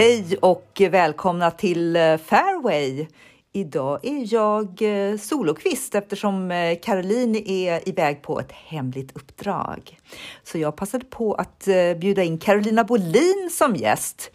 Hej och välkomna till eh, Fairway. Idag är jag eh, solokvist eftersom eh, Caroline är iväg på ett hemligt uppdrag. Så jag passade på att bjuda in Carolina Bolin som gäst.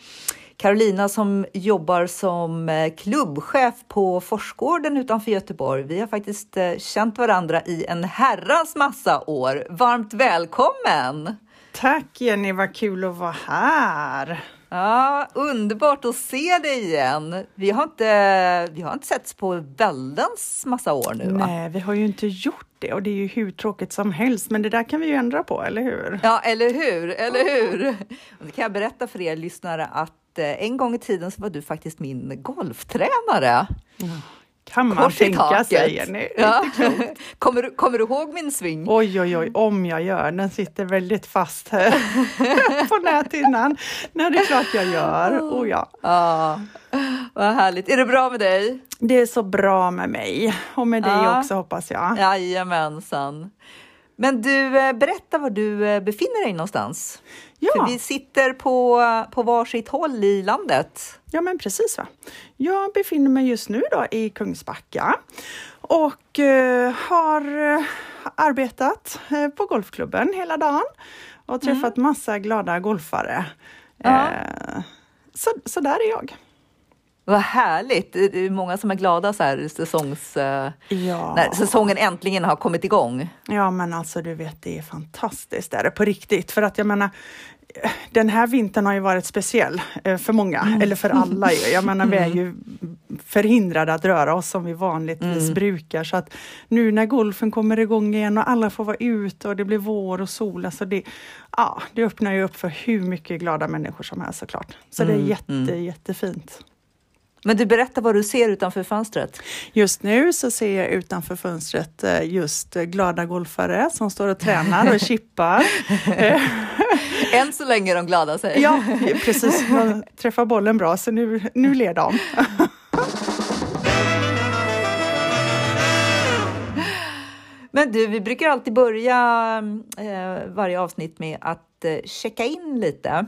Carolina som jobbar som klubbchef på Forsgården utanför Göteborg. Vi har faktiskt känt varandra i en herrans massa år. Varmt välkommen! Tack Jenny, vad kul att vara här! Ja, underbart att se dig igen. Vi har inte, vi har inte setts på väldans massa år nu. Va? Nej, vi har ju inte gjort det och det är ju hur tråkigt som helst. Men det där kan vi ju ändra på, eller hur? Ja, eller hur? Eller hur? Och kan jag berätta för er lyssnare att eh, en gång i tiden så var du faktiskt min golftränare. Ja kan man Kors tänka sig, Jenny. Ja. kommer, du, kommer du ihåg min sving? Oj, oj, oj, om jag gör. Den sitter väldigt fast på näthinnan. Nej, det är klart jag gör. Oh, ja. ja. Vad härligt. Är det bra med dig? Det är så bra med mig och med dig ja. också hoppas jag. Jajamensan. Men du, eh, berätta var du eh, befinner dig någonstans. Ja. För vi sitter på, på varsitt håll i landet. Ja, men precis. Va? Jag befinner mig just nu då i Kungsbacka och eh, har eh, arbetat på golfklubben hela dagen och träffat mm. massa glada golfare. Ja. Eh, så, så där är jag. Vad härligt! Det är många som är glada så här säsongs... Ja. när säsongen äntligen har kommit igång. Ja, men alltså du vet, det är fantastiskt. Det är det på riktigt. För att jag menar, den här vintern har ju varit speciell eh, för många, mm. eller för alla. Jag menar, vi är ju förhindrade att röra oss som vi vanligtvis mm. brukar. Så att nu när golfen kommer igång igen och alla får vara ute och det blir vår och sol, alltså det, ja, det öppnar ju upp för hur mycket glada människor som helst såklart. Så mm. det är mm, jätte, mm. jättefint. Men du berättar vad du ser utanför fönstret. Just nu så ser jag utanför fönstret eh, just glada golfare som står och tränar och chippar. Än så länge är de glada säger Ja, precis. De träffar bollen bra så nu, nu ler de. Men du, vi brukar alltid börja eh, varje avsnitt med att eh, checka in lite.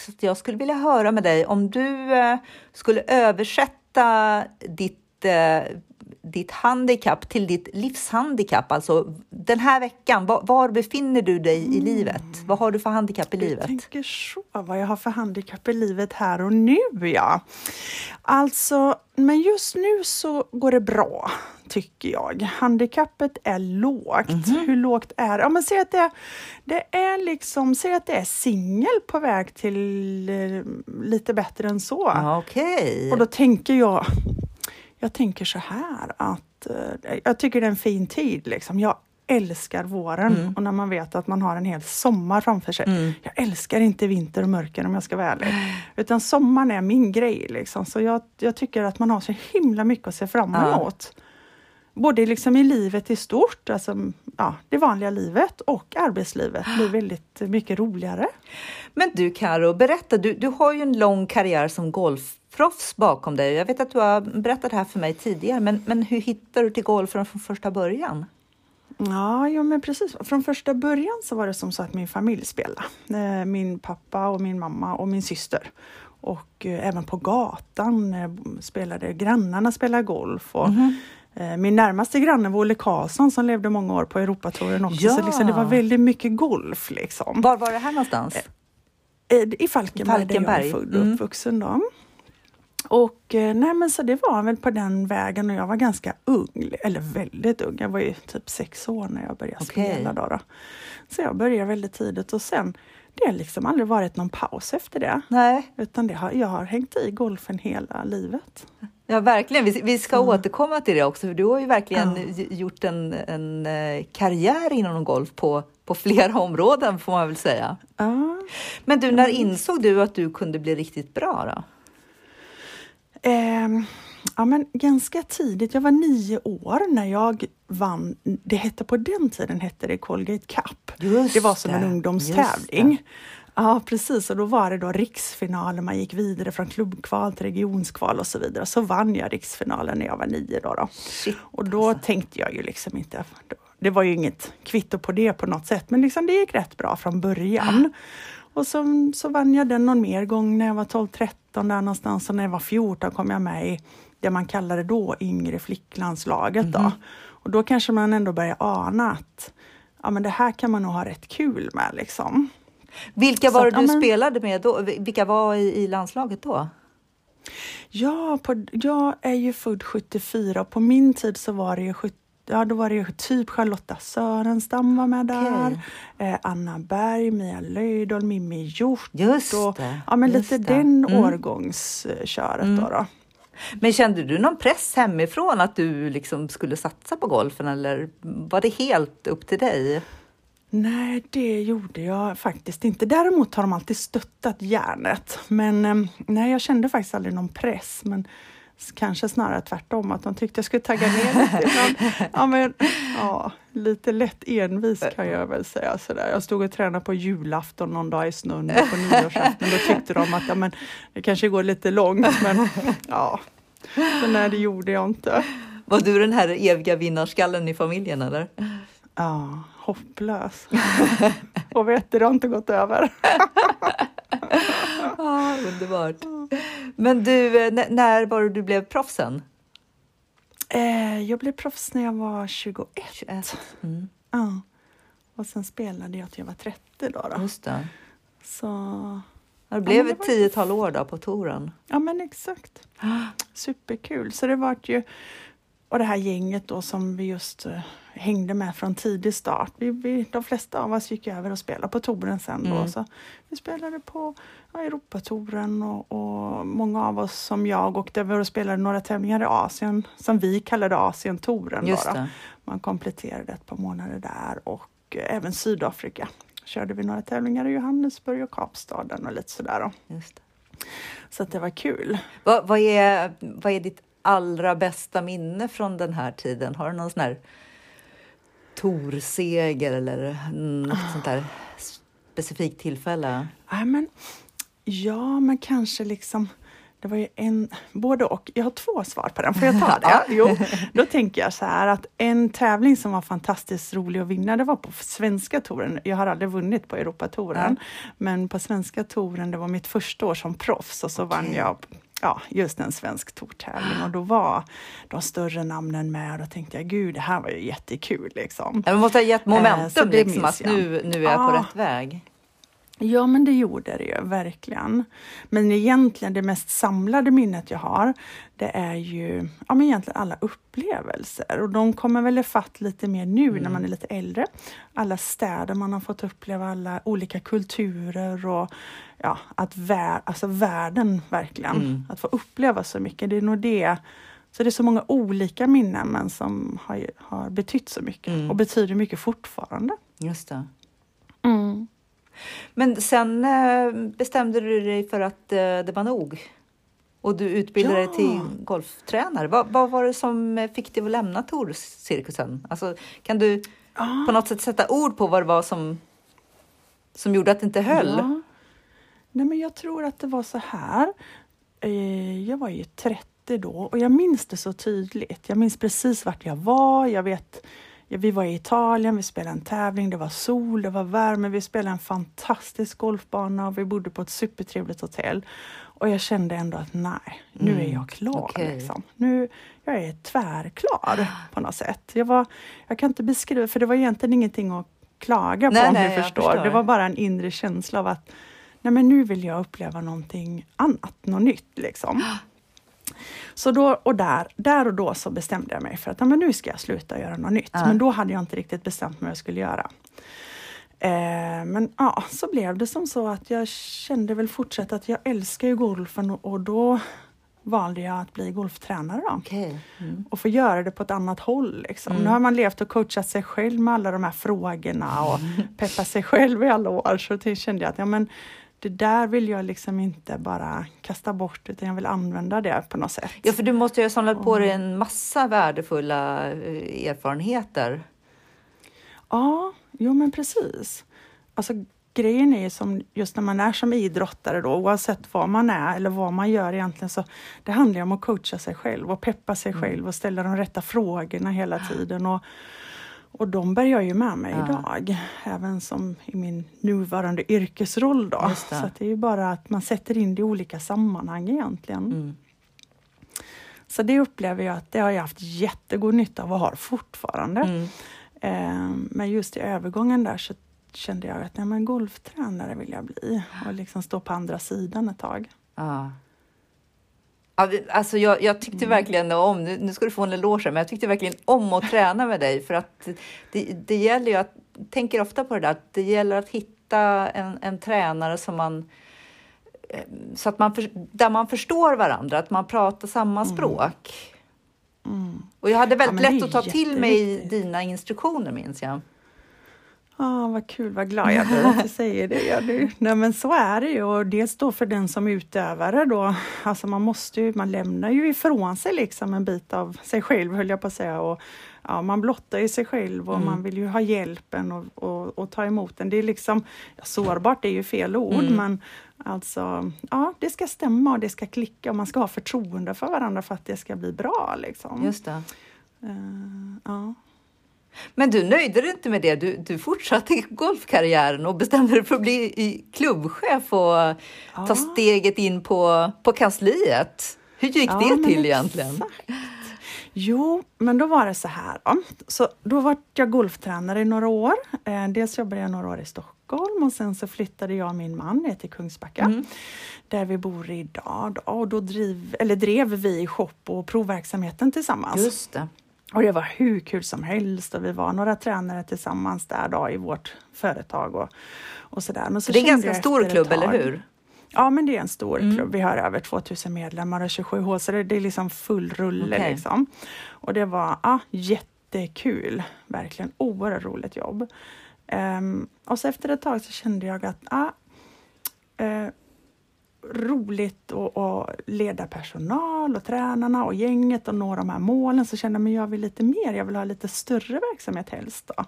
Så jag skulle vilja höra med dig om du eh, skulle översätta ditt, eh, ditt handikapp till ditt livshandikapp. Alltså den här veckan, var, var befinner du dig i livet? Vad har du för handikapp i livet? Jag tänker så, vad jag har för handikapp i livet här och nu ja. Alltså, men just nu så går det bra tycker jag. Handikappet är lågt. Mm -hmm. Hur lågt är det? Ja, men säg att det, det är liksom, säg att det är singel på väg till eh, lite bättre än så. Okay. Och då tänker jag, jag tänker så här att eh, jag tycker det är en fin tid. Liksom. Jag älskar våren mm. och när man vet att man har en hel sommar framför sig. Mm. Jag älskar inte vinter och mörker om jag ska vara ärlig. Utan sommaren är min grej. Liksom. Så jag, jag tycker att man har så himla mycket att se fram emot. Ja både liksom i livet i stort, alltså ja, det vanliga livet och arbetslivet blir väldigt mycket roligare. Men du Karo, berätta, du, du har ju en lång karriär som golfproffs bakom dig. Jag vet att du har berättat det här för mig tidigare, men, men hur hittade du till golfen från första början? Ja, ja, men precis. Från första början så var det som så att min familj spelade. Eh, min pappa och min mamma och min syster. Och eh, även på gatan eh, spelade grannarna spelade golf. Och, mm -hmm. Min närmaste granne var Olle Karlsson som levde många år på Europatouren också. Ja. Så liksom, det var väldigt mycket golf. Liksom. Var var det här någonstans? I Falkenberg, Falkenberg. där jag är född och mm. uppvuxen. Då. Och nej men så det var väl på den vägen och jag var ganska ung, eller väldigt ung. Jag var ju typ sex år när jag började okay. spela. Då, då. Så jag började väldigt tidigt och sen det har liksom aldrig varit någon paus efter det. Nej. Utan det har, jag har hängt i golfen hela livet. Ja, verkligen. Vi, vi ska mm. återkomma till det också, för du har ju verkligen ja. gjort en, en eh, karriär inom golf på, på flera områden, får man väl säga. Ja. Men du, när insåg du att du kunde bli riktigt bra då? Eh, ja, men ganska tidigt. Jag var nio år när jag vann. Det hette på den tiden hette det Colgate Cup. Just det var som en ungdomstävling. Ja precis, och då var det då riksfinalen, man gick vidare från klubbkval till regionskval och så vidare. Så vann jag riksfinalen när jag var nio. Då, då. Shit, och då alltså. tänkte jag ju liksom inte, det var ju inget kvitto på det på något sätt, men liksom det gick rätt bra från början. Och så, så vann jag den någon mer gång när jag var 12-13 där någonstans och när jag var 14 kom jag med i det man kallade då yngre flicklandslaget. Mm. Då. Mhm. Och då kanske man ändå börjar ana att ja, men det här kan man nog ha rätt kul med. Liksom. Vilka var det du ja, men... spelade med då? Vilka var i, i landslaget då? Ja, på, jag är ju född 74 och på min tid så var det ju 70 ja, då var det typ Charlotta Sörenstam var med där, okay. eh, Anna Berg, Mia Löjdahl, Mimmi Hjort. Just och, det. Ja, men lite det. den mm. årgångsköret mm. då, då. Men kände du någon press hemifrån att du liksom skulle satsa på golfen eller var det helt upp till dig? Nej, det gjorde jag faktiskt inte. Däremot har de alltid stöttat järnet. Men eh, nej, jag kände faktiskt aldrig någon press. Men kanske snarare tvärtom, att de tyckte jag skulle tagga ner lite. Ja, men, ja, lite lätt envis kan jag väl säga. Sådär. Jag stod och tränade på julafton någon dag i snön och på nyårsafton. Då tyckte de att ja, men, det kanske går lite långt, men ja, så nej, det gjorde jag inte. Var du den här eviga vinnarskallen i familjen eller? Ja, hopplös. och vet du, det har inte gått över. ah, underbart. Men du, eh, när var det du blev proffsen? Eh, jag blev proffs när jag var 21. 21. Mm. Ja. Och sen spelade jag till jag var 30 då. då. Just det. Så... Ja, det blev ja, ett tiotal år då på touren. Ja men exakt. Superkul. Så det vart ju och det här gänget då som vi just uh, hängde med från tidig start. Vi, vi, de flesta av oss gick över och spelade på touren sen mm. då. Så vi spelade på ja, Europatouren och, och många av oss som jag åkte över och spelade några tävlingar i Asien som vi kallade Asientouren. Man kompletterade ett par månader där och uh, även Sydafrika körde vi några tävlingar i Johannesburg och Kapstaden och lite sådär. Då. Just Så att det var kul. Vad, vad, är, vad är ditt allra bästa minne från den här tiden? Har du någon sån här torseger eller något ah. sånt där specifikt tillfälle? Ja, men, ja, men kanske liksom det var ju en, både och. Jag har två svar på den, får jag ta det? Jo, då tänker jag så här att en tävling som var fantastiskt rolig att vinna, det var på svenska touren. Jag har aldrig vunnit på Europatouren, ja. men på svenska touren, det var mitt första år som proffs och så okay. vann jag ja, just en svensk tourtävling och då var de större namnen med och då tänkte jag gud, det här var ju jättekul liksom. Ja, måste ha gett momentum eh, liksom att nu, nu är jag på rätt väg. Ja, men det gjorde det ju verkligen. Men egentligen det mest samlade minnet jag har, det är ju ja, men egentligen alla upplevelser och de kommer väl ifatt lite mer nu mm. när man är lite äldre. Alla städer man har fått uppleva, alla olika kulturer och ja, att vär, alltså världen verkligen. Mm. Att få uppleva så mycket, det är nog det. Så det är så många olika minnen men som har, har betytt så mycket mm. och betyder mycket fortfarande. Just det. Men sen eh, bestämde du dig för att eh, det var nog och du utbildade ja. dig till golftränare. Vad, vad, var det som fick dig att lämna Torcirkusen? Alltså, kan du ja. på något sätt sätta ord på vad det var som, som gjorde att det inte höll? Ja. Nej, men jag tror att det var så här. Eh, jag var ju 30 då och jag minns det så tydligt. Jag minns precis vart jag var. Jag vet Ja, vi var i Italien, vi spelade en tävling, det var sol, det var värme, vi spelade en fantastisk golfbana och vi bodde på ett supertrevligt hotell. Och jag kände ändå att nej, nu mm. är jag klar. Okay. Liksom. Nu, jag är tvärklar på något sätt. Jag, var, jag kan inte beskriva, för det var egentligen ingenting att klaga på nej, om nej, du förstår. förstår. Det var bara en inre känsla av att nej men nu vill jag uppleva någonting annat, något nytt liksom. Så då och där, där och då så bestämde jag mig för att ja, men nu ska jag sluta göra något nytt. Ja. Men då hade jag inte riktigt bestämt mig vad jag skulle göra. Eh, men ja, så blev det som så att jag kände väl fortsatt att jag älskar ju golfen och, och då valde jag att bli golftränare. Då. Okay. Mm. Och få göra det på ett annat håll. Liksom. Mm. Nu har man levt och coachat sig själv med alla de här frågorna och peppat sig själv i alla år. Så kände jag att ja, men, det där vill jag liksom inte bara kasta bort utan jag vill använda det på något sätt. Ja, för du måste ju ha samlat på dig en massa värdefulla eh, erfarenheter. Ja, jo men precis. Alltså grejen är som just när man är som idrottare då, oavsett vad man är eller vad man gör egentligen, så det handlar om att coacha sig själv och peppa sig mm. själv och ställa de rätta frågorna hela tiden. Och, och de bär jag ju med mig ja. idag, även som i min nuvarande yrkesroll. Då. Det. Så det är ju bara att man sätter in det i olika sammanhang egentligen. Mm. Så det upplever jag att det har jag haft jättegod nytta av och har fortfarande. Mm. Eh, men just i övergången där så kände jag att nej, men golftränare vill jag bli och liksom stå på andra sidan ett tag. Ja. Alltså jag, jag tyckte mm. verkligen om, nu, ska du få en eloge, men jag tyckte verkligen om att träna med dig för att det, det gäller ju att, tänker ofta på det där, att det gäller att hitta en, en tränare som man eh, så att man, där man förstår varandra, att man pratar samma mm. språk. Mm. Och jag hade väldigt ja, lätt att ta till mig dina instruktioner minns jag. Ja, vad kul, vad glad jag blir att du säger det. Ja, du. Nej, men så är det ju och dels då för den som utövare då. Alltså man måste ju, man lämnar ju ifrån sig liksom en bit av sig själv höll jag på att säga. Och, ja, man blottar ju sig själv och mm. man vill ju ha hjälpen och, och, och, ta emot den. Det är liksom, ja, sårbart är ju fel ord mm. men alltså, ja det ska stämma och det ska klicka och man ska ha förtroende för varandra för att det ska bli bra. Liksom. Just det. Uh, ja. Men du nöjde dig inte med det. Du, du fortsatte golfkarriären och bestämde dig för att bli klubbchef och ja. ta steget in på, på kansliet. Hur gick ja, det till egentligen? Exakt. Jo, men då var det så här. Då, så då var jag golftränare i några år. Eh, dels jobbade jag några år i Stockholm och sen så flyttade jag och min man ner till Kungsbacka mm. där vi bor idag. Då, och då driv, eller drev vi shop och provverksamheten tillsammans. Just det. Och det var hur kul som helst och vi var några tränare tillsammans där då i vårt företag och, och sådär. Men så det är en ganska stor klubb, eller hur? Ja, men det är en stor mm. klubb. Vi har över 2000 medlemmar och 27 hål, så det, det är liksom full rulle. Okay. Liksom. Och det var ah, jättekul, verkligen oerhört roligt jobb. Um, och så efter ett tag så kände jag att ah, uh, roligt att leda personal och tränarna och gänget och nå de här målen så kände jag att jag vill lite mer, jag vill ha lite större verksamhet helst då,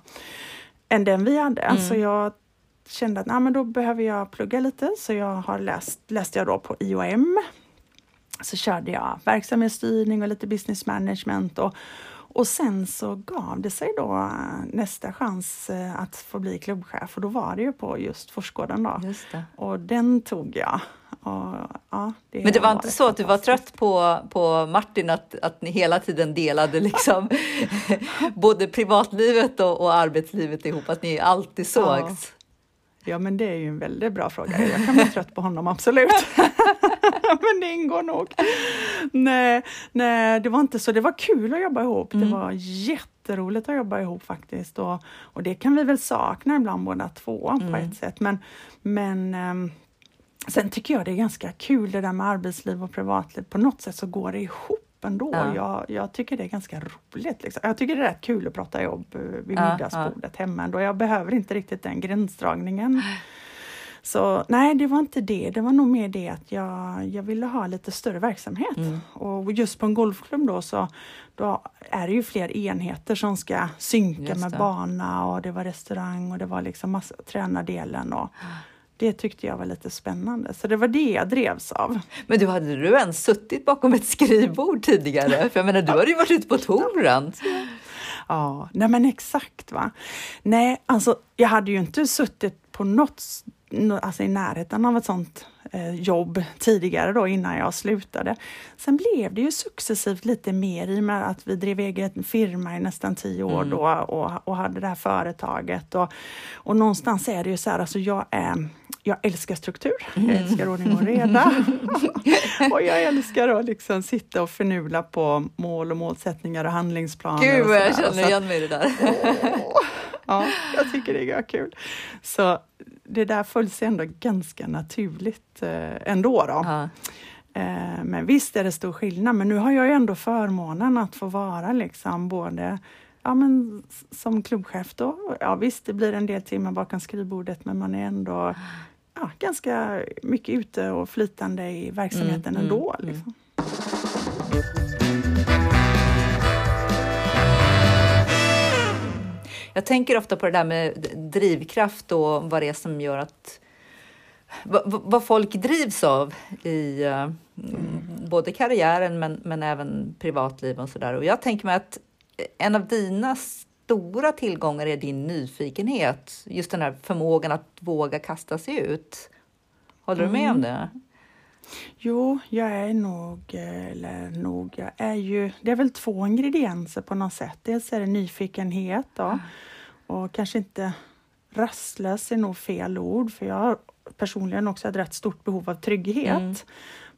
än den vi hade. Mm. Så jag kände att nah, men då behöver jag plugga lite så jag har läst, läste jag då på IOM. Så körde jag verksamhetsstyrning och lite business management och, och sen så gav det sig då eh, nästa chans eh, att få bli klubbchef och då var det ju på just Forsgården då. Just och den tog jag. Och, ja, det Men det var inte så att du var trött på, på Martin, att, att ni hela tiden delade liksom både privatlivet och, och, arbetslivet ihop, att ni alltid sågs? Ja. Ja, men det är ju en väldigt bra fråga. Jag kan bli trött på honom, absolut. men det ingår nog. Nej, nej, det var inte så. Det var kul att jobba ihop. Mm. Det var jätteroligt att jobba ihop faktiskt. Och, och det kan vi väl sakna ibland båda två mm. på ett sätt. Men, men um, Sen tycker jag det är ganska kul det där med arbetsliv och privatliv. På något sätt så går det ihop ändå. Ja. Jag, jag tycker det är ganska roligt. Liksom. Jag tycker det är rätt kul att prata jobb eh, vid ja, middagsbordet ja. hemma ändå. Jag behöver inte riktigt den gränsdragningen. Så nej, det var inte det. Det var nog mer det att jag, jag ville ha lite större verksamhet. Mm. Och just på en golfklubb då så då är det ju fler enheter som ska synka med bana och det var restaurang och det var liksom massa, tränardelen. Och, det tyckte jag var lite spännande, så det var det jag drevs av. Men du, hade du ens suttit bakom ett skrivbord tidigare? För jag menar, du hade ju varit ute på touren. Ja, nej men exakt va. Nej, alltså jag hade ju inte suttit på något, alltså i närheten av ett sånt eh, jobb tidigare då innan jag slutade. Sen blev det ju successivt lite mer i och med att vi drev egen firma i nästan tio år mm. då och, och hade det här företaget och, och någonstans är det ju så här, alltså jag är jag älskar struktur, jag mm. älskar ordning och reda. och jag älskar att liksom sitta och förnula på mål och målsättningar och handlingsplaner. Gud vad jag känner igen mig i det där. ja, jag tycker det är kul. Så det där följs ändå ganska naturligt eh, ändå. Då. Eh, men visst är det stor skillnad, men nu har jag ändå förmånen att få vara liksom både ja, men som klubbchef då. Ja visst, det blir en del timmar bakom skrivbordet, men man är ändå ja, ganska mycket ute och flytande i verksamheten mm, ändå. Mm, liksom. Jag tänker ofta på det där med drivkraft och vad det är som gör att vad folk drivs av i uh, både karriären men, men även privatliv och sådär. Och jag tänker mig att en av dina stora tillgångar är din nyfikenhet. Just den här förmågan att våga kasta sig ut. Håller du med mm. om det? Jo, jag är nog, eller nog, jag är ju, det är väl två ingredienser på något sätt. Dels är det nyfikenhet då, mm. och kanske inte rastlös är nog fel ord, för jag har personligen också ett rätt stort behov av trygghet. Mm.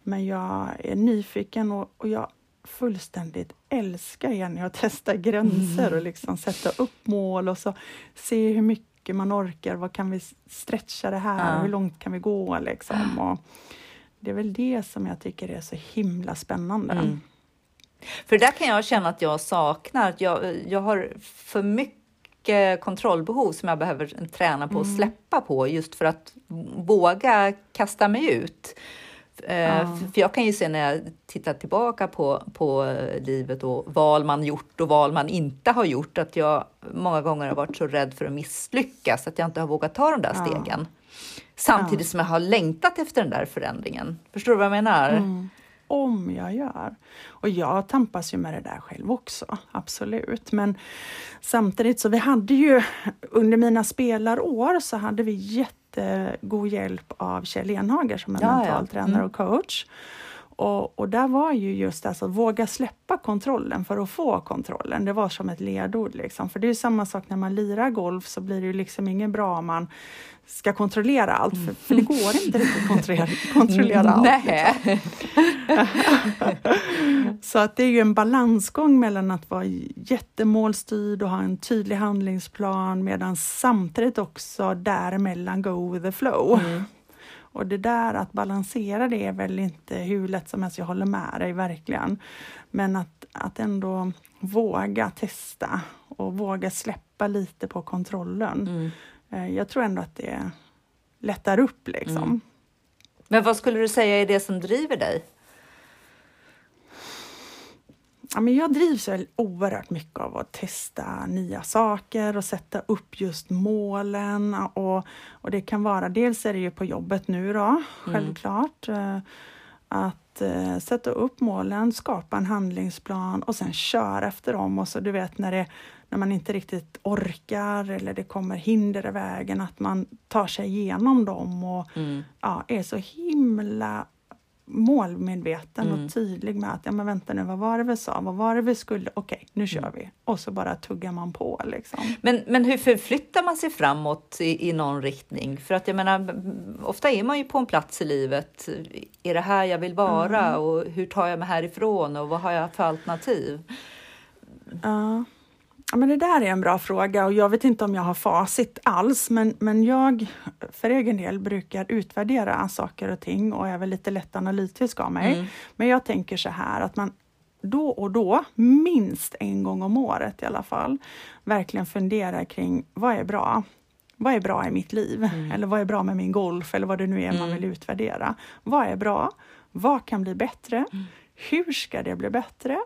Men jag är nyfiken och, och jag fullständigt älskar Jenny att testa gränser mm. och liksom sätta upp mål och så se hur mycket man orkar. Vad kan vi stretcha det här? Ja. Hur långt kan vi gå? Liksom? Och det är väl det som jag tycker är så himla spännande. Mm. För där kan jag känna att jag saknar, att jag, jag har för mycket kontrollbehov som jag behöver träna på att mm. släppa på just för att våga kasta mig ut. Ja. För jag kan ju se när jag tittar tillbaka på, på livet och val man gjort och val man inte har gjort, att jag många gånger har varit så rädd för att misslyckas att jag inte har vågat ta de där stegen. Samtidigt ja. som jag har längtat efter den där förändringen. Förstår du vad jag menar? Mm. Om jag gör. Och jag tampas ju med det där själv också, absolut. Men samtidigt så vi hade ju under mina spelarår så hade vi jätte jättegod hjälp av Kjell Enhager som är ja, mentaltränare ja. mm. och coach. Och, och, där var ju just alltså våga släppa kontrollen för att få kontrollen. Det var som ett ledord. Liksom. För det är samma sak när man lirar golf så blir det ju liksom ingen bra om man ska kontrollera allt. För, för det går inte riktigt att kontrollera, kontrollera allt. Liksom. så att det är ju en balansgång mellan att vara jättemålstyrd och ha en tydlig handlingsplan medan samtidigt också däremellan go with the flow. Mm. Och det där att balansera det är väl inte hur lätt som helst, jag håller med dig verkligen. Men att, att ändå våga testa och våga släppa lite på kontrollen. Mm. Eh, jag tror ändå att det lättar upp liksom. Mm. Men vad skulle du säga är det som driver dig? Ja, men jag drivs väl oerhört mycket av att testa nya saker och sätta upp just målen. Och, och det kan vara, dels är det ju på jobbet nu då, mm. självklart. Mm. Att uh, sätta upp målen, skapa en handlingsplan och sen köra efter dem. Och så du vet när, det, när man inte riktigt orkar eller det kommer hinder i vägen, att man tar sig igenom dem och mm. ja, är så himla målmedveten mm. och tydlig med att, ja men vänta nu, vad var det vi sa, vad var det vi skulle, okej okay, nu kör mm. vi. Och så bara tuggar man på. Liksom. Men, men hur förflyttar man sig framåt i, i någon riktning? För att jag menar, ofta är man ju på en plats i livet, är det här jag vill vara mm. och hur tar jag mig härifrån och vad har jag för alternativ? Ja. Ja, men det där är en bra fråga och jag vet inte om jag har facit alls, men, men jag för egen del brukar utvärdera saker och ting och är väl lite lätt analytisk av mig. Mm. Men jag tänker så här att man då och då, minst en gång om året i alla fall, verkligen funderar kring vad är bra? Vad är bra i mitt liv? Mm. Eller vad är bra med min golf? Eller vad det nu är mm. man vill utvärdera. Vad är bra? Vad kan bli bättre? Mm. Hur ska det bli bättre?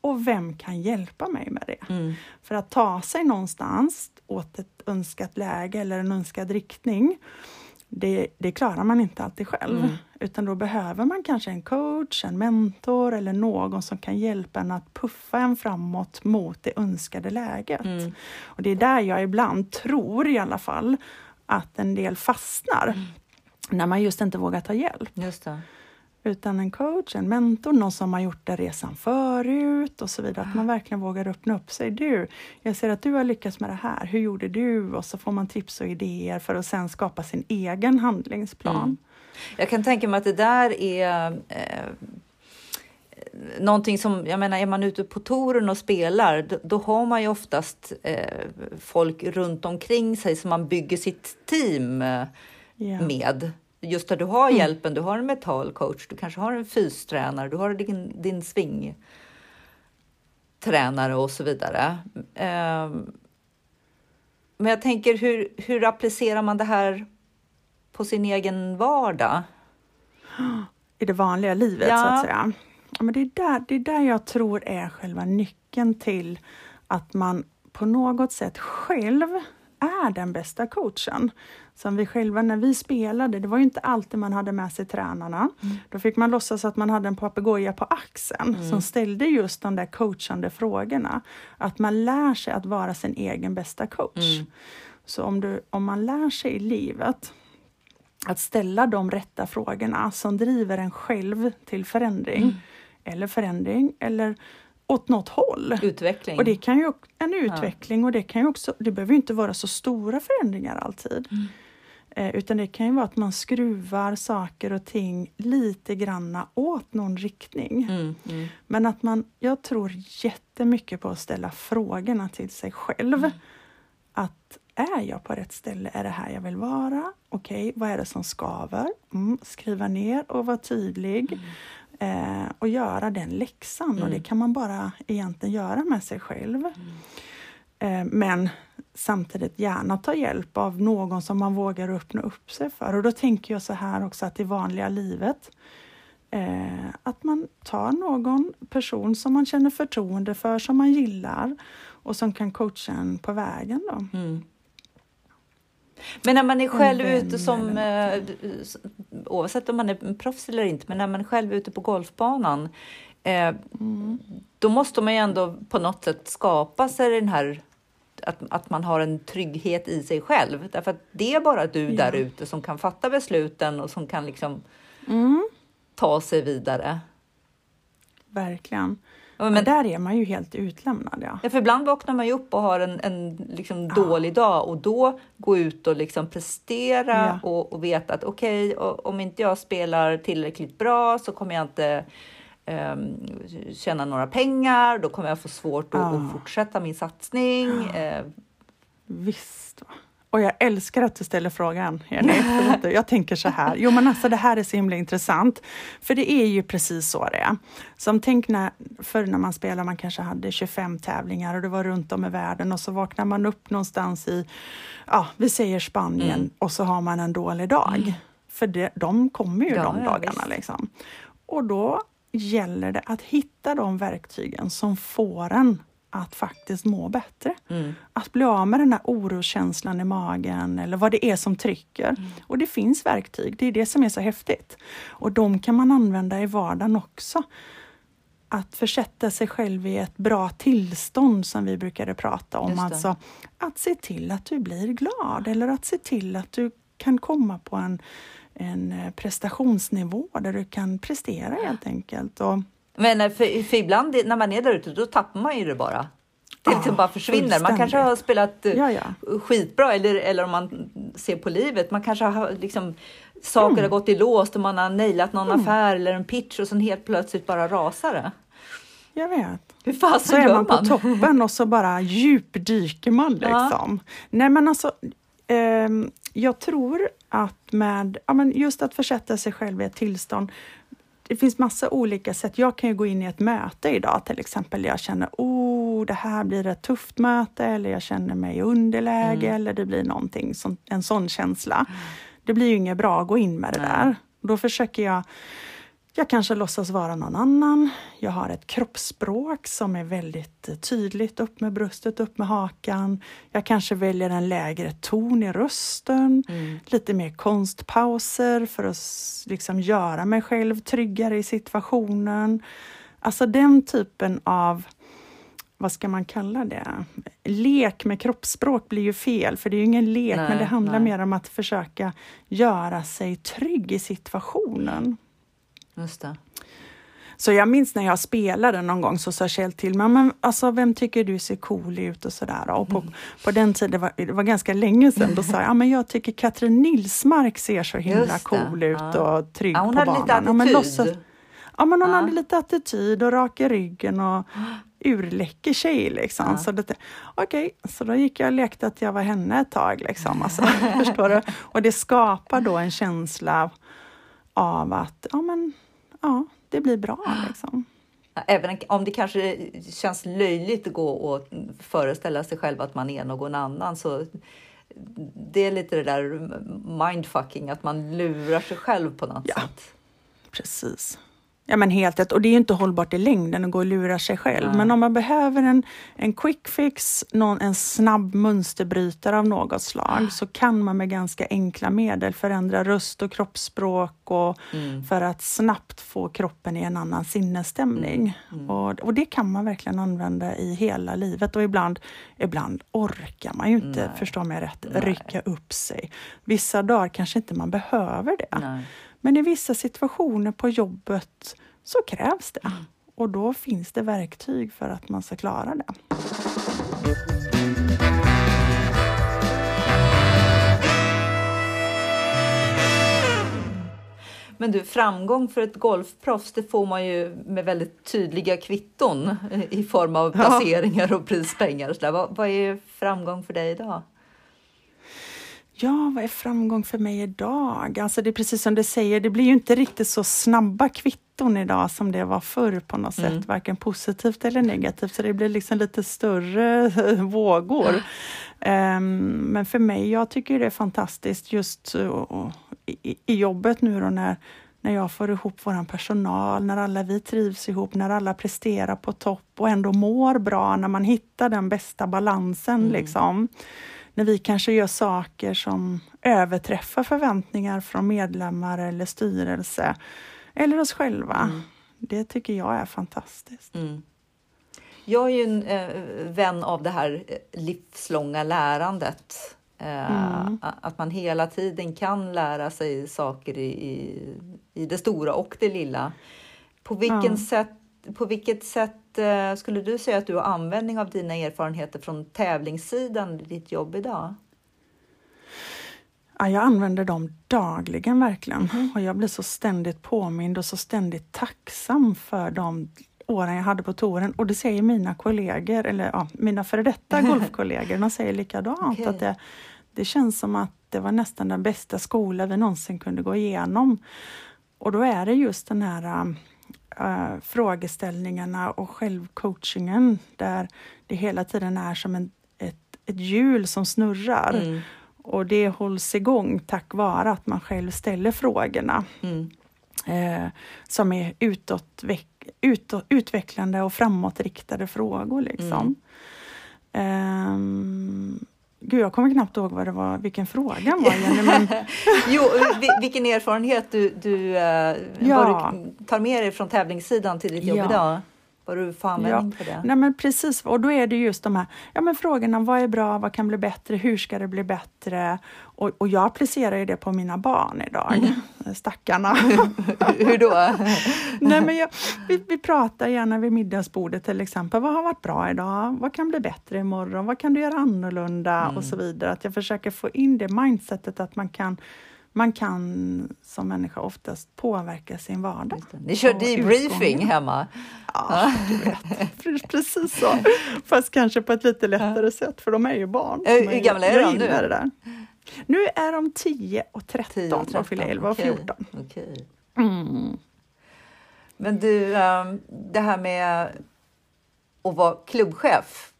Och vem kan hjälpa mig med det? Mm. För att ta sig någonstans åt ett önskat läge eller en önskad riktning, det, det klarar man inte alltid själv. Mm. Utan då behöver man kanske en coach, en mentor eller någon som kan hjälpa en att puffa en framåt mot det önskade läget. Mm. Och Det är där jag ibland tror i alla fall att en del fastnar. Mm. När man just inte vågar ta hjälp. Just det utan en coach, en mentor, någon som har gjort den resan förut och så vidare. Att man verkligen vågar öppna upp sig. Du, jag ser att du har lyckats med det här. Hur gjorde du? Och så får man tips och idéer för att sen skapa sin egen handlingsplan. Mm. Jag kan tänka mig att det där är eh, någonting som, jag menar, är man ute på touren och spelar, då, då har man ju oftast eh, folk runt omkring sig som man bygger sitt team eh, yeah. med. Just där du har mm. hjälpen, du har en metallcoach, du kanske har en fystränare, du har din, din svingtränare och så vidare. Um, men jag tänker, hur, hur applicerar man det här på sin egen vardag? I det vanliga livet ja. så att säga. Ja, men det, är där, det är där jag tror är själva nyckeln till att man på något sätt själv är den bästa coachen. Som vi själva, när vi spelade, det var ju inte alltid man hade med sig tränarna. Mm. Då fick man låtsas att man hade en papegoja på axeln mm. som ställde just de där coachande frågorna. Att man lär sig att vara sin egen bästa coach. Mm. Så om, du, om man lär sig i livet att ställa de rätta frågorna som driver en själv till förändring, mm. eller förändring, eller åt något håll. Utveckling. Och det kan ju, en utveckling ja. och det kan ju också, det behöver inte vara så stora förändringar alltid. Mm. Eh, utan det kan ju vara att man skruvar saker och ting lite granna åt någon riktning. Mm, mm. Men att man, jag tror jättemycket på att ställa frågorna till sig själv. Mm. Att är jag på rätt ställe? Är det här jag vill vara? Okej, okay, vad är det som skaver? Mm, skriva ner och vara tydlig. Mm. Eh, och göra den läxan och det mm. kan man bara egentligen göra med sig själv. Eh, men samtidigt gärna ta hjälp av någon som man vågar öppna upp sig för. Och då tänker jag så här också att i vanliga livet eh, att man tar någon person som man känner förtroende för, som man gillar och som kan coacha en på vägen. Då. Mm. Men när man är själv ute som, eh, oavsett om man är proffs eller inte, men när man är själv ute på golfbanan, eh, mm. då måste man ju ändå på något sätt skapa sig den här att, att man har en trygghet i sig själv. Därför att det är bara du ja. där ute som kan fatta besluten och som kan liksom mm. ta sig vidare. Verkligen. Ja, men, där är man ju helt utlämnad. Ja. ja för ibland vaknar man ju upp och har en, en liksom dålig dag och då gå ut och liksom prestera och, och veta att okej, okay, om inte jag spelar tillräckligt bra så kommer jag inte um, tjäna några pengar. Då kommer jag få svårt att, att fortsätta min satsning. Uh, Visst. Va? Och jag älskar att du ställer frågan, Jenny. Jag tänker så här, jo men alltså det här är så himla intressant. För det är ju precis så det är. Som tänk när, förr när man spelade, man kanske hade 25 tävlingar och det var runt om i världen och så vaknar man upp någonstans i, ja vi säger Spanien mm. och så har man en dålig dag. Mm. För det, de kommer ju ja, de dagarna liksom. Och då gäller det att hitta de verktygen som får en att faktiskt må bättre. Mm. Att bli av med den här oroskänslan i magen eller vad det är som trycker. Mm. Och det finns verktyg, det är det som är så häftigt. Och de kan man använda i vardagen också. Att försätta sig själv i ett bra tillstånd som vi brukade prata om. Alltså att se till att du blir glad eller att se till att du kan komma på en, en eh, prestationsnivå där du kan prestera helt enkelt. Och, men eh, för, för ibland när man är där ute, då tappar man ju det bara. Det liksom bara försvinner. Man kanske har spelat eh, ja, ja. skitbra eller, eller om man ser på livet, man kanske har liksom saker mm. har gått i lås och man har nailat någon mm. affär eller en pitch och sen helt plötsligt bara rasar det. Jag vet. Hur fasen så är man, man på toppen och så bara djupdyker man liksom. Ja. Nej men alltså, eh, jag tror att med ja, men just att försätta sig själv i ett tillstånd det finns massa olika sätt. Jag kan ju gå in i ett möte idag till exempel. Jag känner, oh, det här blir ett tufft möte eller jag känner mig i underläge mm. eller det blir någonting, som, en sån känsla. Mm. Det blir ju inget bra att gå in med det Nej. där. Då försöker jag jag kanske låtsas vara någon annan. Jag har ett kroppsspråk som är väldigt tydligt, upp med bröstet, upp med hakan. Jag kanske väljer en lägre ton i rösten, mm. lite mer konstpauser för att liksom göra mig själv tryggare i situationen. Alltså den typen av vad ska man kalla det? Lek med kroppsspråk blir ju fel, för det är ju ingen lek, nej, men det handlar nej. mer om att försöka göra sig trygg i situationen. Just det. Så jag minns när jag spelade någon gång så sa Kjell till mig, men alltså vem tycker du ser cool ut och sådär. Och på, mm. på den tiden, var, det var ganska länge sedan, då sa jag, ja men jag tycker Katrin Nilsmark ser så himla cool ut ja. och trygg ja, hon på hade banan. Lite attityd. Ja, men, låtsas, ja, men hon ja. hade lite attityd och rak i ryggen och urläcker tjej. Liksom. Ja. Så, det, okay, så då gick jag och lekte att jag var henne ett tag. Liksom. Alltså, förstår du? Och det skapar då en känsla av att ja, men, ja, det blir bra. Liksom. Även om det kanske känns löjligt att gå och föreställa sig själv att man är någon annan så det är lite det där mindfucking, att man lurar sig själv på något Ja. sätt. Precis. Ja men helt rätt. Och det är ju inte hållbart i längden att gå och lura sig själv. Nej. Men om man behöver en, en quick fix, någon, en snabb mönsterbrytare av något slag, så kan man med ganska enkla medel förändra röst och kroppsspråk och Mm. för att snabbt få kroppen i en annan sinnesstämning. Mm. Och, och det kan man verkligen använda i hela livet och ibland, ibland orkar man ju inte, Nej. förstå mig rätt, Nej. rycka upp sig. Vissa dagar kanske inte man behöver det. Nej. Men i vissa situationer på jobbet så krävs det. Och då finns det verktyg för att man ska klara det. Men du, framgång för ett golfproffs, det får man ju med väldigt tydliga kvitton i form av placeringar och prispengar. Så. Vad, vad är framgång för dig idag? Ja, vad är framgång för mig idag? Alltså det är precis som du säger, det blir ju inte riktigt så snabba kvitton idag som det var förr på något Mm. sätt, varken positivt eller negativt. Så det blir liksom lite större vågor. Ehm, men för mig, jag tycker det är fantastiskt just uh, i, i jobbet nu då när, när jag får ihop vår personal, när alla vi trivs ihop, när alla presterar på topp och ändå mår bra, när man hittar den bästa balansen. Mm. Liksom. När vi kanske gör saker som överträffar förväntningar från medlemmar eller styrelse eller oss själva. Mm. Det tycker jag är fantastiskt. Mm. Jag är ju en eh, vän av det här eh, livslånga lärandet. Eh, Mm. Att man hela tiden kan lära sig saker i, i, i det stora och det lilla. På, vilken sätt, på vilket sätt eh, skulle du säga att du har användning av dina erfarenheter från tävlingssidan i ditt jobb idag? Ja, jag använder dem dagligen verkligen. Mhm. Och jag blir så ständigt påmind och så ständigt tacksam för de åren jag hade på touren. Och det säger mina kollegor, eller ja, mina före detta golfkollegor, de säger likadant. Okej. Att det, det känns som att det var nästan den bästa skola vi någonsin kunde gå igenom. Och då är det just den här äh, frågeställningarna och självcoachingen där det hela tiden är som en, ett, ett hjul som snurrar. Mm. Och det hålls igång tack vare att man själv ställer frågorna Mm. eh, som är utåt, utåt, utvecklande och framåtriktade frågor. Liksom. Ehm, gud, jag kommer knappt ihåg vad det var, vilken frågan var, Jenny, men Jo, vi- vilken erfarenhet du, du, eh, Ja. du tar med dig från tävlingssidan till ditt jobb Ja. idag. Vad du får användning för det. Nej, men precis, och då är det just de här ja, men frågorna, vad är bra, vad kan bli bättre, hur ska det bli bättre? Och, och jag applicerar ju det på mina barn idag, Mm. stackarna. Hur då? Nej, men jag, vi, vi pratar gärna vid middagsbordet till exempel. Vad har varit bra idag? Vad kan bli bättre imorgon? Vad kan du göra annorlunda? Mm. Och så vidare. Att jag försöker få in det mindsetet att man kan, man kan som människa oftast påverka sin vardag. Ni kör debriefing hemma. Ja, du vet. Pre- Precis så. Fast kanske på ett lite lättare sätt, för de är ju barn. Hur Men gamla är de nu? Det där. Nu är de 10 och 13, 10 och 13. och fyller 11 och okej, 14. okej. Mm. Men du, ehm, det här med att vara klubbchef.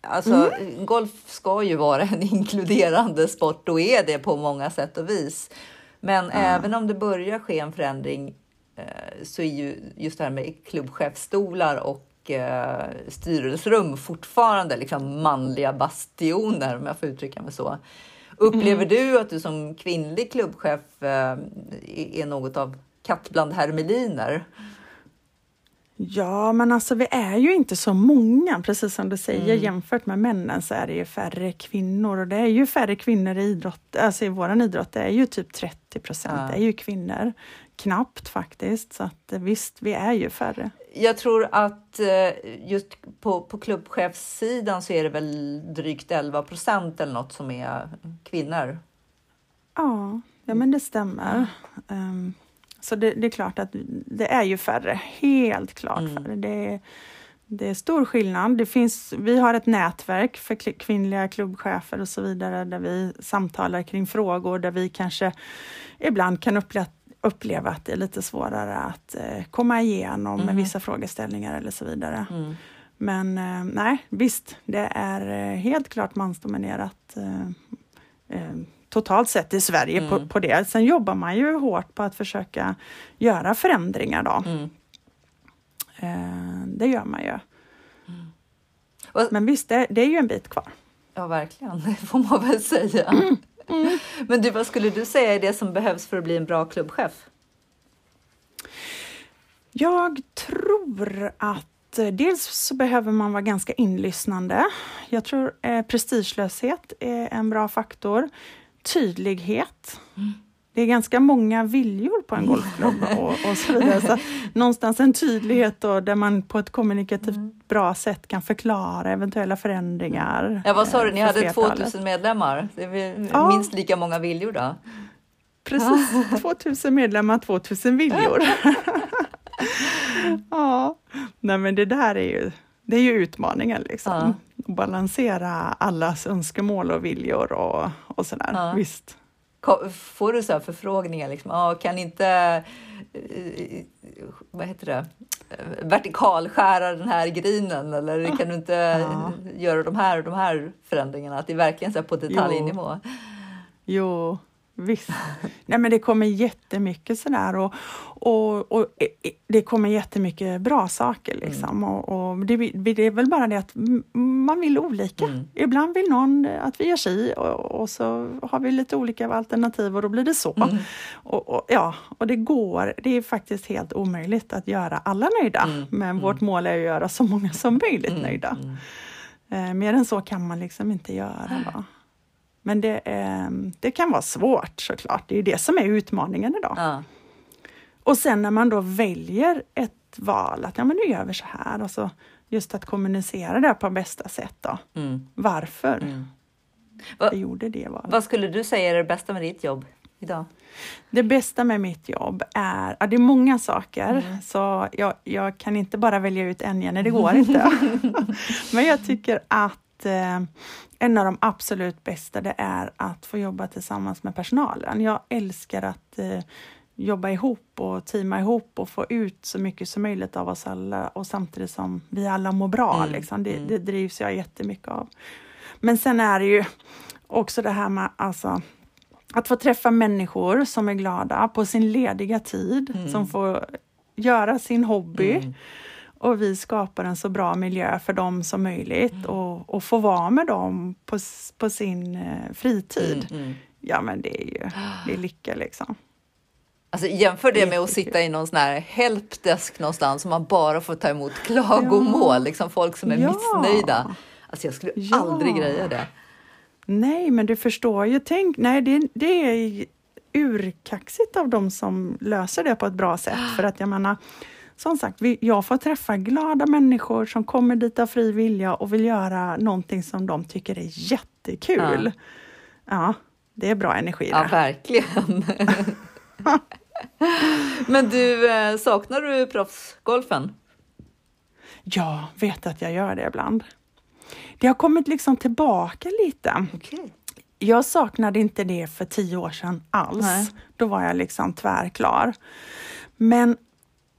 Alltså, Mm. golf ska ju vara en inkluderande sport och är det på många sätt och vis. Men även om det börjar ske en förändring eh, så är ju just det här med klubbchefstolar och eh, styrelserum fortfarande liksom manliga bastioner, om jag får uttrycka mig så. Upplever du att du som kvinnlig klubbchef eh, är något av katt bland hermeliner? Ja, men alltså vi är ju inte så många, precis som du säger. Mm. Jämfört med männen så är det ju färre kvinnor och det är ju färre kvinnor i idrott. Alltså i våran idrott, det är ju typ 30 procent Ja. det är ju kvinnor. Knappt faktiskt, så att eh, visst, vi är ju färre. Jag tror att eh, just på, på klubbchefssidan så är det väl drygt 11 procent eller något som är kvinnor. Ja, ja men det stämmer. Ehm, så det, det är klart att det är ju färre, helt klart Mm. färre. Det, det är stor skillnad. Det finns, vi har ett nätverk för kvinnliga klubbchefer och så vidare där vi samtalar kring frågor där vi kanske ibland kan uppleva, uppleva att det är lite svårare att eh, komma igenom mm. med vissa frågeställningar eller så vidare. Mm. Men eh, nej, visst, det är eh, helt klart mansdominerat totalt sett i Sverige mm. på, på det. Sen jobbar man ju hårt på att försöka göra förändringar då. Mm. Eh, det gör man ju. Mm. Men visst, det, det, är ju en bit kvar. Ja, verkligen. Det får man väl säga. Mm. Men du, vad skulle du säga är det som behövs för att bli en bra klubbchef? Jag tror att eh, dels så behöver man vara ganska inlyssnande. Jag tror eh, prestigelöshet är en bra faktor. Tydlighet. Mm det är ganska många viljor på en golfklubb och, och så vidare. Så någonstans en tydlighet då, där man på ett kommunikativt mm. bra sätt kan förklara eventuella förändringar. Ja, vad sa du, ni hade 2000 medlemmar? Det är ja. minst lika många viljor då? Precis, 2000 medlemmar, 2000 viljor. ja, nej men det där är ju, det är ju utmaningen liksom. Ja. Att balansera allas önskemål och viljor och, och sådär. Ja. Visst får du så förfrågningar, liksom, ah, kan inte eh, vad heter det, vertikalskära den här grinen eller kan du inte ja. göra de här och de här förändringarna? Att det är verkligen så på detaljnivå. Jo. jo. Visst. Nej, men det kommer jättemycket sådär och, och, och det kommer jättemycket bra saker. Mm. Liksom. Mm. Och, och det, det, är väl bara det att man vill olika. Mm. Ibland vill någon att vi gör si och, och, så har vi lite olika alternativ och då blir det så. Mm. Och, och, ja, och det går. Det är faktiskt helt omöjligt att göra alla nöjda. Mm. Men mm. vårt mål är att göra så många som möjligt nöjda. Eh, mer än så kan man liksom inte göra. Då. Men det, eh, det kan vara svårt såklart. Det är det som är utmaningen idag. Ja. Och sen när man då väljer ett val, att ja men nu gör vi så här. Och så just att kommunicera det på bästa sätt. Då. Mm. Varför mm. jag gjorde det valet. Vad skulle du säga är det bästa med ditt jobb idag? Det bästa med mitt jobb är, ja, det är många saker, mm. så jag, jag, kan inte bara välja ut en, Jenny, det går inte. Men jag tycker att eh, en av de absolut bästa det är att få jobba tillsammans med personalen. Jag älskar att eh, jobba ihop och teama ihop och få ut så mycket som möjligt av oss alla och samtidigt som vi alla mår bra. Mm. Liksom. Det, mm. det drivs jag jättemycket av. Men sen är det ju också det här med alltså, att få träffa människor som är glada på sin lediga tid, mm. som får göra sin hobby. Och vi skapar en så bra miljö för dem som möjligt mm. och, och få vara med dem på, på sin eh, fritid. Mm, mm. Ja men det är ju det är lycka liksom. Alltså jämför det med att sitta i någon sån här helpdesk någonstans som man bara får ta emot klagomål, ja. liksom folk som är ja. missnöjda. Alltså jag skulle ja. aldrig greja det. Nej, men du förstår ju. Tänk, nej, det, det är urkaxigt av dem som löser det på ett bra sätt. För att jag menar, som sagt, jag får träffa glada människor som kommer dit av fri vilja och vill göra någonting som de tycker är jättekul. Ja, ja det är bra energi. Ja, verkligen. Men du, eh, saknar du proffsgolfen? Ja, vet att jag gör det ibland. Det har kommit liksom tillbaka lite. Okay. Jag saknade inte det för tio år sedan alls. Nej. Då var jag liksom tvärklar. Men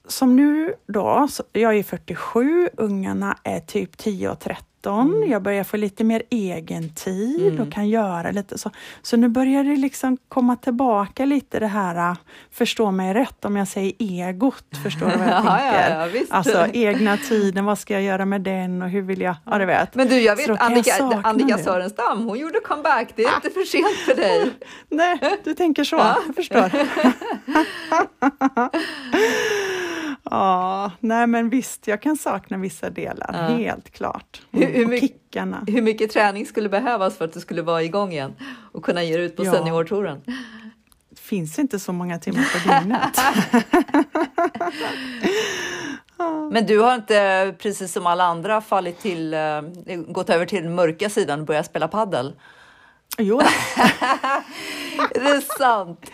som nu då, jag är 47, ungarna är typ 10 och 13. Mm. Jag börjar få lite mer egen tid mm. och kan göra lite så. Så nu börjar det liksom komma tillbaka lite det här, äh, förstå mig rätt om jag säger egot, förstår du vad jag tänker? Ja, ja, alltså egna tiden, vad ska jag göra med den och hur vill jag, ja du vet. Men du, jag vet Annika, jag Annika Sörenstam, hon gjorde comeback, det är inte för sent för dig. Nej, du tänker så, jag förstår. Ja, nej men visst, jag kan sakna vissa delar, ja. helt klart. Hur, hur, mycket, kickarna. hur mycket träning skulle behövas för att du skulle vara igång igen och kunna ge dig ut på ja. seniortouren? Det finns inte så många timmar på dygnet. Men du har inte, precis som alla andra, fallit till, uh, gått över till den mörka sidan och börjat spela paddel? Jo. det är sant.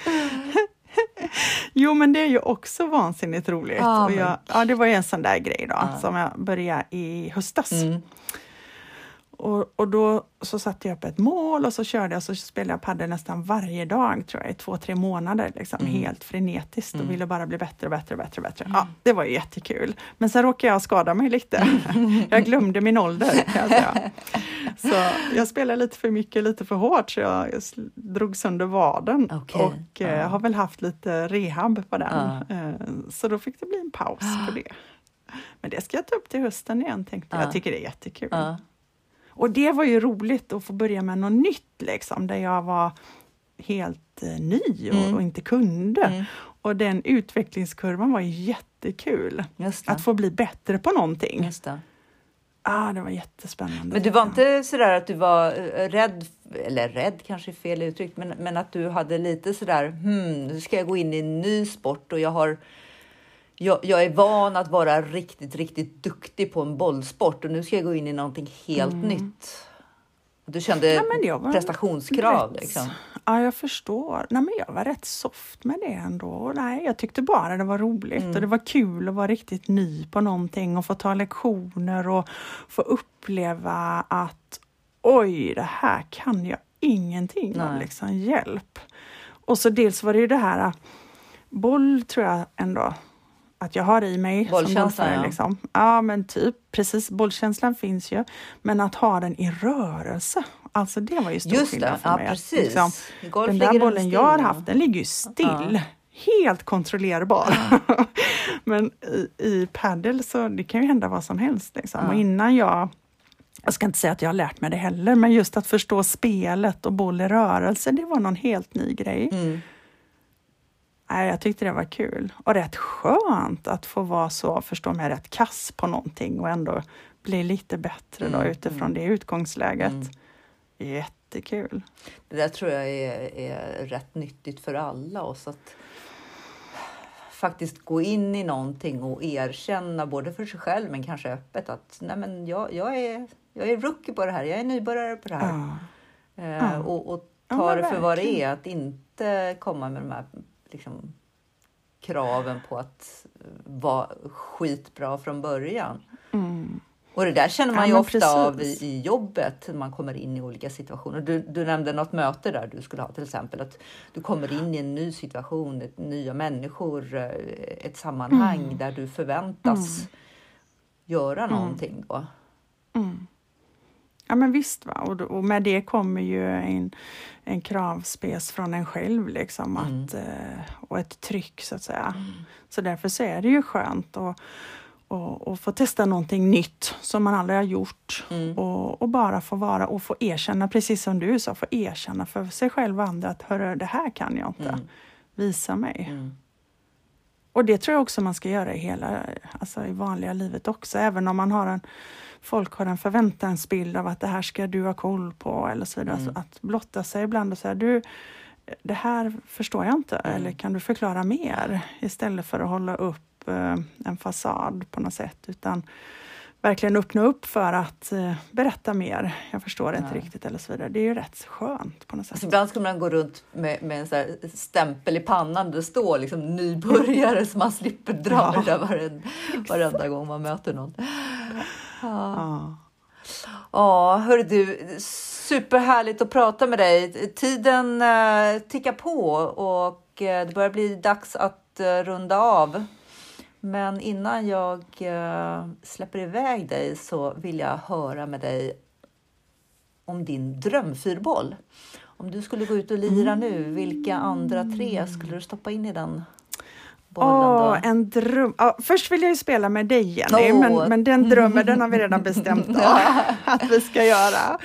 Jo, men det är ju också vansinnigt roligt. Ja, och men- jag, ja, det var ju en sån där grej då, Ja. som jag började i höstas. Mm. Och, och då så satte jag upp ett mål och så körde jag så spelade jag padel nästan varje dag tror jag i två, tre månader. Liksom, Mm. Helt frenetiskt och ville bara bli bättre och bättre och bättre. Och bättre. Ja, det var ju jättekul. Men sen råkade jag skada mig lite. jag glömde min ålder säga. Så jag spelade lite för mycket, lite för hårt så jag drog sönder vaden Okej, och ja. har väl haft lite rehab på den. Eh, så då fick det bli en paus på det. Men det ska jag ta upp till hösten igen tänkte jag. Ja. Jag tycker det är jättekul. Och det var ju roligt att få börja med något nytt liksom, där jag var helt eh, ny och, Mm. och inte kunde. Mm. Och den utvecklingskurvan var jättekul. Att få bli bättre på någonting. Just det. Ah, det var jättespännande. Men du var inte sådär att du var eh, rädd, eller rädd kanske är fel uttryckt, men, men att du hade lite sådär, hmm, nu ska jag gå in i en ny sport och jag har jag, jag är van att vara riktigt, riktigt duktig på en bollsport och nu ska jag gå in i någonting helt nytt. Och Du kände Ja, prestationskrav rätt- liksom. Ja, jag förstår. Nej, men jag var rätt soft med det ändå. Nej, jag tyckte bara det var roligt Mm. och det var kul att vara riktigt ny på någonting och få ta lektioner och få uppleva att oj, det här kan jag ingenting om. Liksom, hjälp! Och så dels var det ju det här, boll tror jag ändå att jag har i mig. Bollkänslan, ja. Liksom. Ja, men typ precis. Bollkänslan finns ju, men att ha den i rörelse. Alltså det var ju stor Just skillnad det, för ja mig. precis. liksom, den där den bollen still, jag har ja. haft, den ligger ju still. Helt kontrollerbar. Men i, i paddel så det kan ju hända vad som helst. Liksom. Ja. Och innan jag, jag ska inte säga att jag har lärt mig det heller, men just att förstå spelet och boll i rörelse, det var någon helt ny grej. Mm. Nej, jag tyckte det var kul och rätt skönt att få vara så, förstå mig rätt kass på någonting och ändå bli lite bättre då Mm, utifrån det utgångsläget. Mm. Jättekul. Det där tror jag är, är rätt nyttigt för alla oss att faktiskt gå in i någonting och erkänna både för sig själv men kanske öppet att nej men jag, jag, är, jag är rookie på det här, jag är nybörjare på det här. Ja. Eh, Ja. och, och Ja, ta men det för vad det verkligen. är, att inte komma med de här liksom, kraven på att eh, vara skitbra från början. Mm. Och det där känner man Ja, ju ofta av i, precis. i jobbet när man kommer in i olika situationer. Du, du nämnde något möte där du skulle ha till exempel att du kommer in i en ny situation, ett, nya människor, eh, ett sammanhang Mm. där du förväntas göra någonting. Då. Mm. Ja men visst, va? Och, och med det kommer ju en, en kravspes från en själv liksom, Mm. att, eh, och ett tryck så att säga. Så därför så är det ju skönt att och, och få testa någonting nytt som man aldrig har gjort Mm. och, och bara få vara och få erkänna, precis som du sa, få erkänna för sig själv och andra att hörru, det här kan jag inte. Mm. Visa mig. Mm. Och det tror jag också man ska göra i hela, alltså i vanliga livet också, även om man har en folk har en förväntansbild av att det här ska du ha koll på eller så vidare. Mm. Så att blotta sig ibland och säga du, det här förstår jag inte Mm. eller kan du förklara mer? Istället för att hålla upp eh, en fasad på något sätt utan verkligen öppna upp för att eh, berätta mer. Jag förstår inte Ja. riktigt eller så vidare. Det är ju rätt skönt på något sätt. Alltså ibland skulle man gå runt med, med en här stämpel i pannan där det står liksom nybörjare så man slipper dra Ja. det där varenda, varenda gång man möter någon. Ja, Ja. hörru du, superhärligt att prata med dig. Tiden eh, tickar på och eh, det börjar bli dags att eh, runda av. Men innan jag eh, släpper iväg dig så vill jag höra med dig om din drömfyrboll. Om du skulle gå ut och lira nu, vilka andra tre skulle du stoppa in i den? Åh, då? en dröm. Ja, först vill jag ju spela med dig Jenny, Åh. men, men den drömmen den har vi redan bestämt att vi ska göra.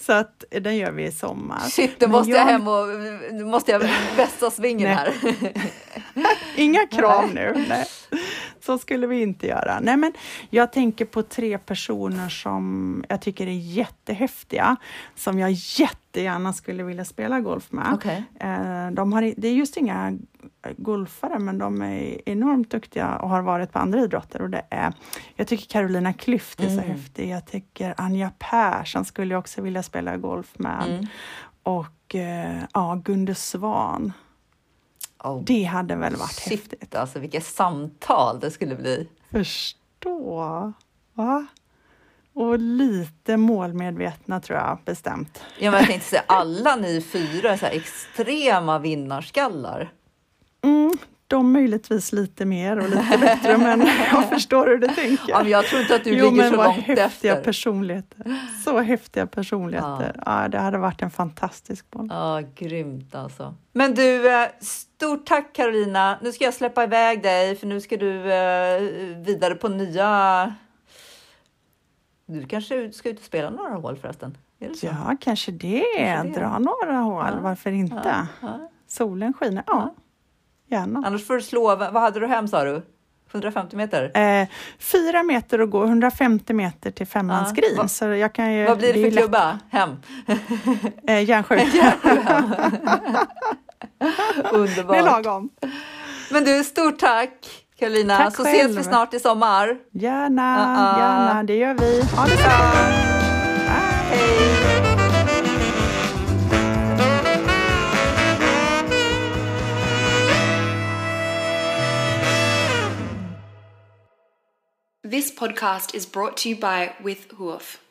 Så att den gör vi i sommar. Shit, Men måste jag jag- hem och nu måste jag vässa svingen här. Inga krav nu. Nej. Så skulle vi inte göra. Nej, men jag tänker på tre personer som jag tycker är jättehäftiga, som jag jättegärna skulle vilja spela golf med. Okej. Eh, De har, det är just inga golfare, men de är enormt duktiga och har varit på andra idrotter. Och det är, jag tycker Carolina Klüft är så Mm. häftig. Jag tycker Anja Persson skulle jag också vilja spela golf med. Mm. Och eh, ja, Gunde Svan. Oh. Det hade väl varit Shit, häftigt? Alltså vilket samtal det skulle bli. Förstå. Va? Och lite målmedvetna tror jag bestämt. Ja, men jag tänkte säga alla ni fyra så extrema vinnarskallar. Mm, de möjligtvis lite mer och lite bättre, men jag förstår hur du tänker. Ja, jag tror inte att du jo, ligger så långt häftiga efter. Personligheter. Så häftiga personligheter. Ja. ja. det hade varit en fantastisk boll. Ja, grymt alltså. Men du, eh, stort tack Carolina. Nu ska jag släppa iväg dig, för nu ska du eh, vidare på nya... Du kanske ska ut och spela några hål förresten? Ja, kanske det. kanske det. Dra några hål, ja. varför inte? Ja. Solen skiner. ja. Gärna. Annars får du slå, vad hade du hem sa du? 150 meter? Eh, fyra meter att gå, 150 meter till femmans ja. green. Så jag kan ju, vad blir det för klubba hem? eh, järnsju. Underbart. Det är lagom. Men du, stort tack Karolina. Tack så själv. ses vi snart i sommar. Gärna, uh -uh. gärna. Det gör vi. Ha det bra. Hej. This podcast is brought to you by With Hoof.